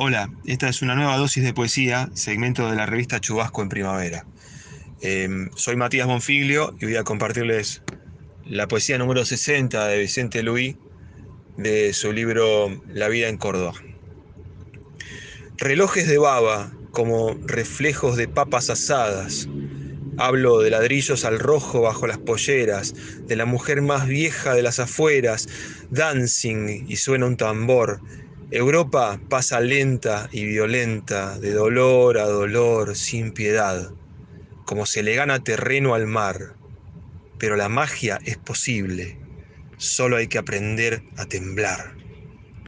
Hola, esta es una nueva dosis de poesía, segmento de la revista Chubasco en Primavera. Em, soy Matías Monfiglio y voy a compartirles la poesía número 60 de Vicente Luis de su libro La vida en Córdoba. Relojes de baba como reflejos de papas asadas. Hablo de ladrillos al rojo bajo las polleras, de la mujer más vieja de las afueras, dancing y suena un tambor Europa pasa lenta y violenta, de dolor a dolor, sin piedad, como se le gana terreno al mar. Pero la magia es posible, solo hay que aprender a temblar.